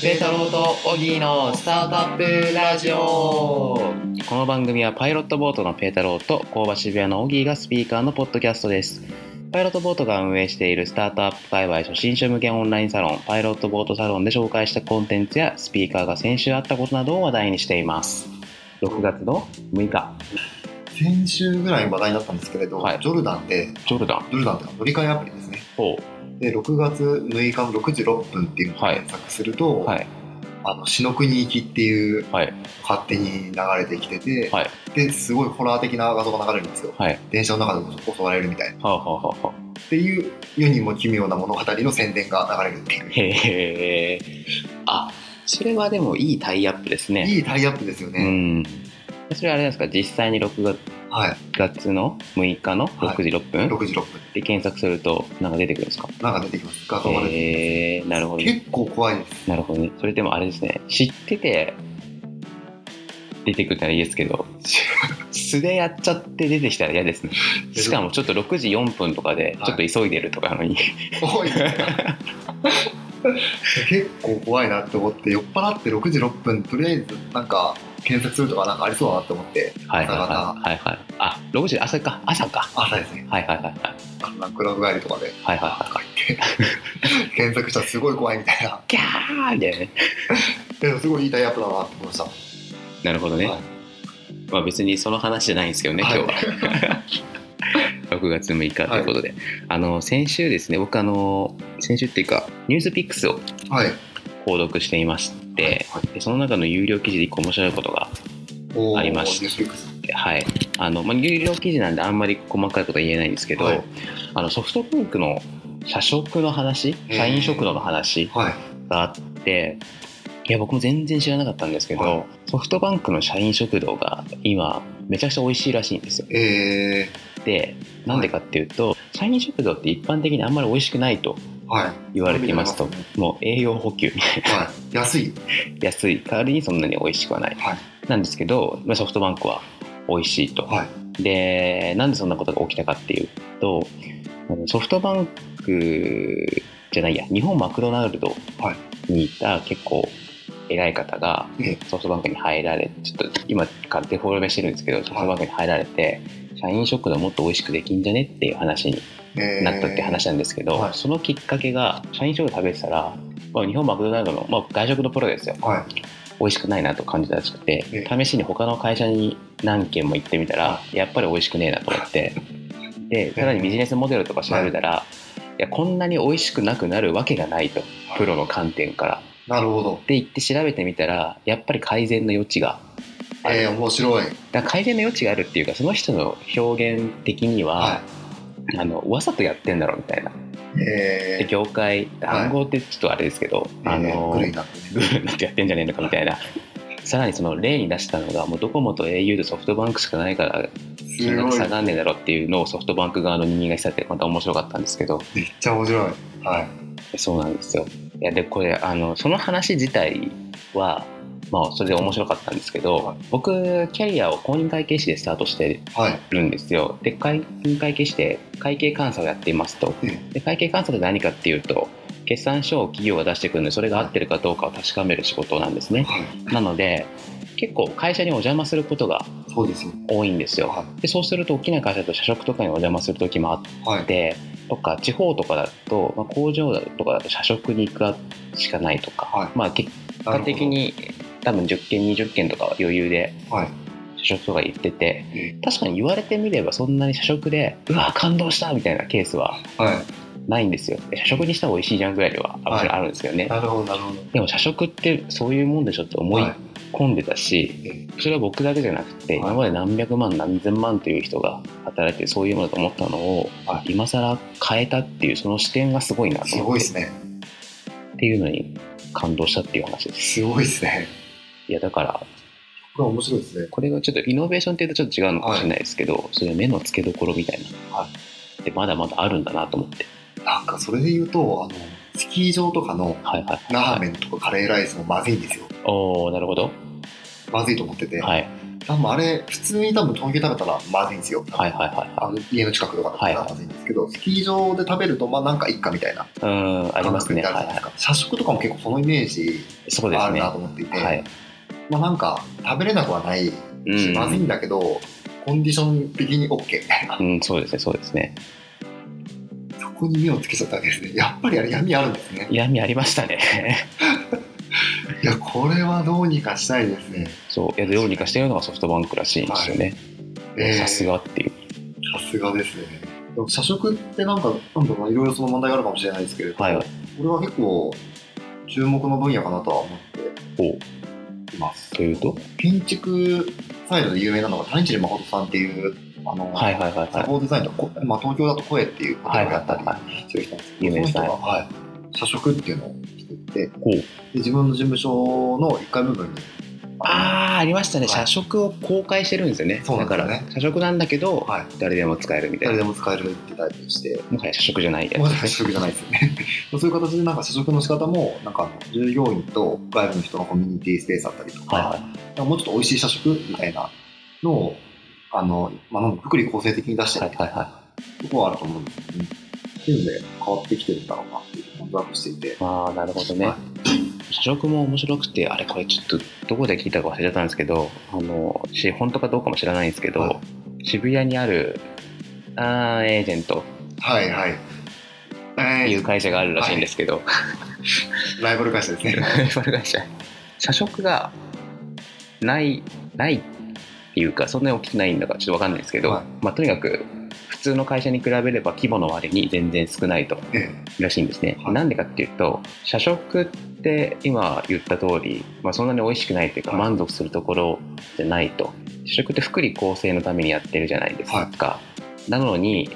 ペータローとオギーのスタートアップラジオ。この番組はパイロットボートのペータローと工場渋谷のオギーがスピーカーのポッドキャストです。パイロットボートが運営しているスタートアップ界隈初心者向けオンラインサロンパイロットボートサロンで紹介したコンテンツやスピーカーが先週あったことなどを話題にしています。6月の6日。先週ぐらい話題になったんですけれど、はい。ジョルダンで、ジョルダン。ジョルダンって乗り換えアプリですね。ほで、6月6日の6時6分っていうのをはい。検索すると、うはい。あの、死の国行きっていうはい。勝手に流れてきてて、はい。で、すごいホラー的な画像が流れるんですよ。はい。電車の中で襲われるみたいな。はあはあはあはあ。っていう世にも奇妙な物語の宣伝が流れるっていう。へえ。あそれはでもいいタイアップですね。いいタイアップですようね。んそれはあれですか？実際に6月はい。月の6日の6時6分、6時6分。で検索するとなんか出てくるんですか？なんか出てきます。画像が出てきへえなるほます。ど。ね結構怖いです。なるほどね。それでもあれですね。知ってて出てくるならいいですけど 素でやっちゃって出てきたら嫌ですね。しかもちょっと6時4分とかではい。ちょっと急いでるとかなのに、多いですね。結構怖いなって思って酔っ払って6時6分とりあえずなんか検索するとかなんかありそうだなって思ってはいはいはい。はいはい。あ6時？朝か。朝か。朝ですね。はいはいはいはい。クラブ帰りとかで。はいはいはい検索したらすごい怖いみたいな。キャーみたいな。ねでもすごいいいタイアップだなって思いました。なるほどね、はい。まあ別にその話じゃないんですけどね、はい。今日は。6月6日ということで、あの先週ですね僕あの先週っていうかニュースピックスをはい。購読していまして、はいでその中の有料記事で一個面白いことがありましたニュースピックスはい。あの、まあ、有料記事なんであんまり細かいことは言えないんですけど、はい。あのソフトバンクの社食の話社員食堂の話はい。があっていや僕も全然知らなかったんですけど、はい。ソフトバンクの社員食堂が今めちゃくちゃ美味しいらしいんですよ。えでなんでかっていうと、社員食堂って一般的にあんまり美味しくないとー、はい。言われていますともう栄養補給みたいな。はい安い。安い。代わりにそんなに美味しくはない、はい。なんですけどまあソフトバンクは美味しいと、はい。でなんでそんなことが起きたかっていうとソフトバンクじゃないや日本マクドナルドはにいた結構偉い方がえソフトバンクに入られちょっと今からデフォルメしてるんですけどソフトバンクに入られて社員食堂もっと美味しくできんじゃねっていう話にえーなったって話なんですけど、はい。そのきっかけが社員食堂食べてたら、まあ、日本マクドナルドの、まあ、外食のプロですよ。はい。美味しくないなと感じたらしくてえ試しに他の会社に何軒も行ってみたらやっぱり美味しくねえなと思って。でさらにビジネスモデルとか調べたら、いやこんなに美味しくなくなるわけがないと。プロの観点から。なるほど。って言って調べてみたらやっぱり改善の余地がある、えー、面白い。だ改善の余地があるっていうかその人の表現的には、はあのわざとやってんだろうみたいな。いえで業界暗号ってちょっとあれですけど、ー、あのグルになってね。グーになってやってんじゃねえのかみたいな。さらにその例に出したのがもうドコモと au とソフトバンクしかないから金額下がんねえだろっていうのをソフトバンク側の人間が言ってたってまた面白かったんですけど。めっちゃ面白い。はい。そうなんですよ。いやでこれあのその話自体はまあそれで面白かったんですけど、はい。僕キャリアを公認会計士でスタートしてはいるんですよ。で公認会計士で会計監査をやっていますと。えで会計監査って何かっていうと決算書を企業が出してくるのでそれが合ってるかどうかを確かめる仕事なんですね。はい。なので結構会社にお邪魔することが多いんですよ。はでそうすると大きな会社だと社食とかにお邪魔する時もあっいはい。てとか地方とかだと、まあ、工場とかだと社食に行くしかないとか、はい。まあ結果的に多分10件20件とかは余裕ではい。社食とか行っててえ確かに言われてみればそんなに社食でうわ感動したみたいなケースはないんですよ。で社食にしたら美味しいじゃんぐらいではあるんですよね、なるほどなるほど。でも社食ってそういうもんでしょって思いはい。込んでたし、えそれは僕だけじゃなくて、はい。今まで何百万何千万という人が働いてそういうものだと思ったのを、は今更変えたっていうその視点がすごいなとす思って。ごいですね。っていうのに感動したっていう話です。すごいですねいやだから。これ面白いですね。これがちょっとイノベーションっていうとちょっと違うのかもしれないですけど、そういう目の付けどころみたいな、はでまだまだあるんだなと思って。なんかそれで言うとあのスキー場とかのはいはいはい。ラーメンとかカレーライスもまずいんですよ。おおなるほど。まずいと思ってて、はい。多分あれ、普通に多分東京食べたらまずいんですよ。はいはいはいあの家の近くとかだったらまずいんですけど、スキー場で食べると、まあなんかいっかみたいな。うん、ありますね。感覚ってあるじゃないですか。社食とかも結構そのイメージそうですね。あるなはと思っていて、い。まあなんか食べれなくはないし、うん、まずいんだけど、コンディション的に OK みたいな。うん、そうですね、そうですね。そこに目をつけちゃったわけですね。やっぱりあれ闇あるんですね。闇ありましたね。いや、これはどうにかしたいですね。そう、いや、どうにかしてるのがソフトバンクらしいんですよね。えーさすがっていう。さすがですね。でも社食ってなんか、なんだろいろいろその問題があるかもしれないですけれど、はいはいこれは結構注目の分野かなとは思ってます。というと？建築サイドで有名なのが谷尻誠さんっていう、あの、はいはいはいはい。サポーデザインとこ、まあ、東京だと声っていうホテルをやったりしてる人なんです。けど、有名ですね。その人が、はい、社食っていうのを作って、で自分の事務所の1階部分に、ああ、ありましたね。はい社食を公開してるんですよね。そねだから、社食なんだけど、はい、誰でも使えるみたいな。誰でも使えるってタイプにして、もはや社食じゃないやつもうですね。社食じゃないですよね。そういう形でなんか社食の仕方も、なんか従業員と外部の人のコミュニティスペースだったりとか、はいはい。もうちょっと美味しい社食みたいなのを、あの、まあ、福利厚生的に出してるはいはいはところはあると思うんですよね。っていうので変わってきてるんだろうなっていう感じはしていてい。。ああ、なるほどねは。社食も面白くて、あれこれちょっとどこで聞いたか忘れちゃったんですけど、あの、し本当かどうかも知らないんですけど、はい。渋谷にあるあーエージェント。はいはい。っていう会社があるらしいんですけど、ライバル会社ですね。ライバル会社。社食がないないっていうかそんなに大きくないんだかちょっと分かんないですけど、はい。まあ、とにかく普通の会社に比べれば規模の割に全然少ないとえらしいんですね、はい。なんでかっていうと社食って今言った通り、まあ、そんなに美味しくないというかはい。満足するところじゃないと。社食って福利厚生のためにやってるじゃないですか、なのに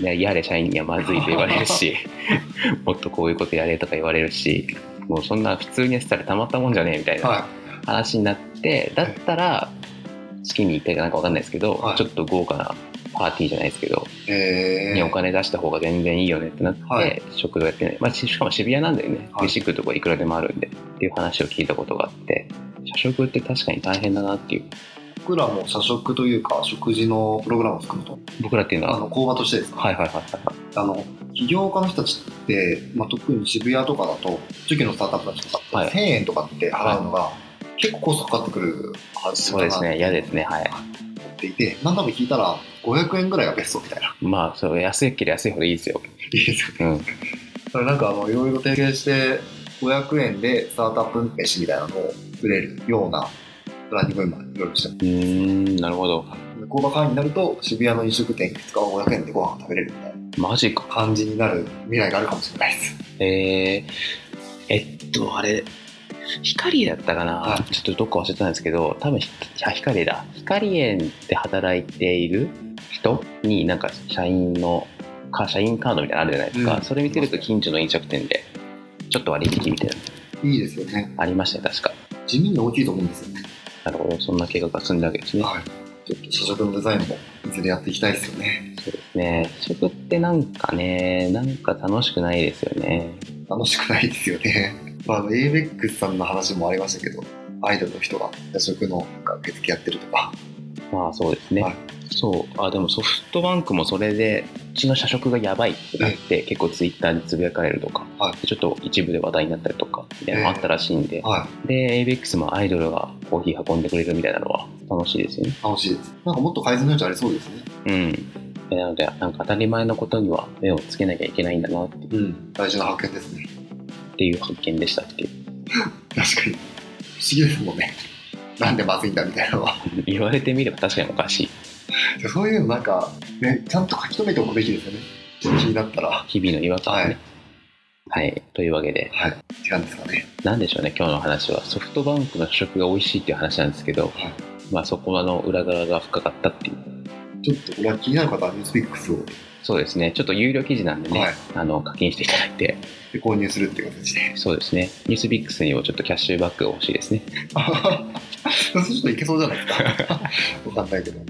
ねやれ社員にはまずいと言われるし もっとこういうことやれとか言われるしもうそんな普通にやってたらたまったもんじゃねえみたいな話になってだったら月に1回かなんか分かんないですけど、はい。ちょっと豪華なパーティーじゃないですけど、い。ええにお金出した方が全然いいよねってなって、はい。食堂やってない、まあ、ししかも渋谷なんでね、はい。飯食うとこいくらでもあるんでっていう話を聞いたことがあって社食って確かに大変だなっていう。僕らも社食というか、食事のプログラムを作ると、僕らっていうのは？あの、工場としてですね、はいはいはいはいあの、起業家の人たちって、まあ、特に渋谷とかだと、初期のスタートアップたちとかって、はい。1000円とかって払うのが、結構コストかかってくるはずそうですね。嫌ですね。はいっていて、何度も聞いたら、500円ぐらいがベストみたいな。まあそう安いければ安いほどいいですよ、いいですよね。うん、それなんかあの、いろいろ提携して、500円でスタートアップ飯みたいなのを作れるようなプランニングを今、いろいろしてうーんなるほどで工場会員になると、渋谷の飲食店いくつかは500円でご飯を食べれるみたいなマジか感じになる未来があるかもしれないです。えー、えっとあれ光だったかな、はちょっとどっか忘れたんですけど多分ひあ光だ光園で働いている人になんか社員のか社員カードみたいなのあるじゃないですか、うんそれ見せると近所の飲食店でちょっと割引みたいないいですよね。ありましたよ確か地味に大きいと思うんですよね。なるほどそんな計画が進んだわけですねはい。ちょっと社食のデザインもいずれやっていきたいですよね。そうですね食ってなんかねなんか楽しくないですよね楽しくないですよね。まあ、あの ABEX さんの話もありましたけど、アイドルの人が社食のなんか受付やってるとか、まあそうですね、はい。そう。あでもソフトバンクもそれでうちの社食がやばいってなって、結構ツイッターにつぶやかれるとか、はい。ちょっと一部で話題になったりとかみたいなのもあったらしいんで、はで ABEX もアイドルがコーヒー運んでくれるみたいなのは楽しいですよね。い、楽しいです。なんかもっと改善の余地ありそうですね。うん。でなのでなんか当たり前のことには目をつけなきゃいけないんだなって。うん。大事な発見ですね。っていう発見でしたっていう確かに。不思議ですもんね。なんでまずいんだみたいなのは。言われてみれば確かにおかしいそういうのなんか、ね、ちゃんと書き留めておくべきですよね。気になったら。日々の違和感をねはい、というわけではい。違うんですかね。なんでしょうね今日の話はソフトバンクの食が美味しいっていう話なんですけど、はいまあそこの裏側が深かったっていうちょっとこれは気になる方はニュースピックスを。そうですね。ちょっと有料記事なんでね、はい。あの課金していただいて。で購入するっていう形で。そうですね。ニュースビックスにもちょっとキャッシュバックが欲しいですね。そうするといけそうじゃないですか。わかんないけど。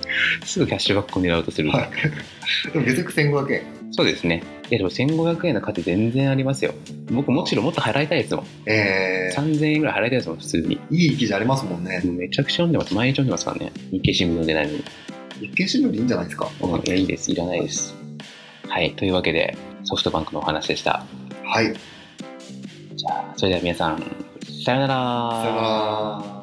すぐキャッシュバックを狙おうとする、はい。でも月額1500円。そうですね。やでも1500円の価値全然ありますよ。僕もちろんもっと払いたいですも。んえ。3000円ぐらい払いたいですもん普通に。ー、いい記事ありますもんね。めちゃくちゃ読んでます。毎日読んでますからね。日経新聞読んでないのに日経新聞でいいんじゃないですか？うんいいですいらないですはいというわけでソフトバンクのお話でしたはい。じゃあそれでは皆さんさよならさよなら。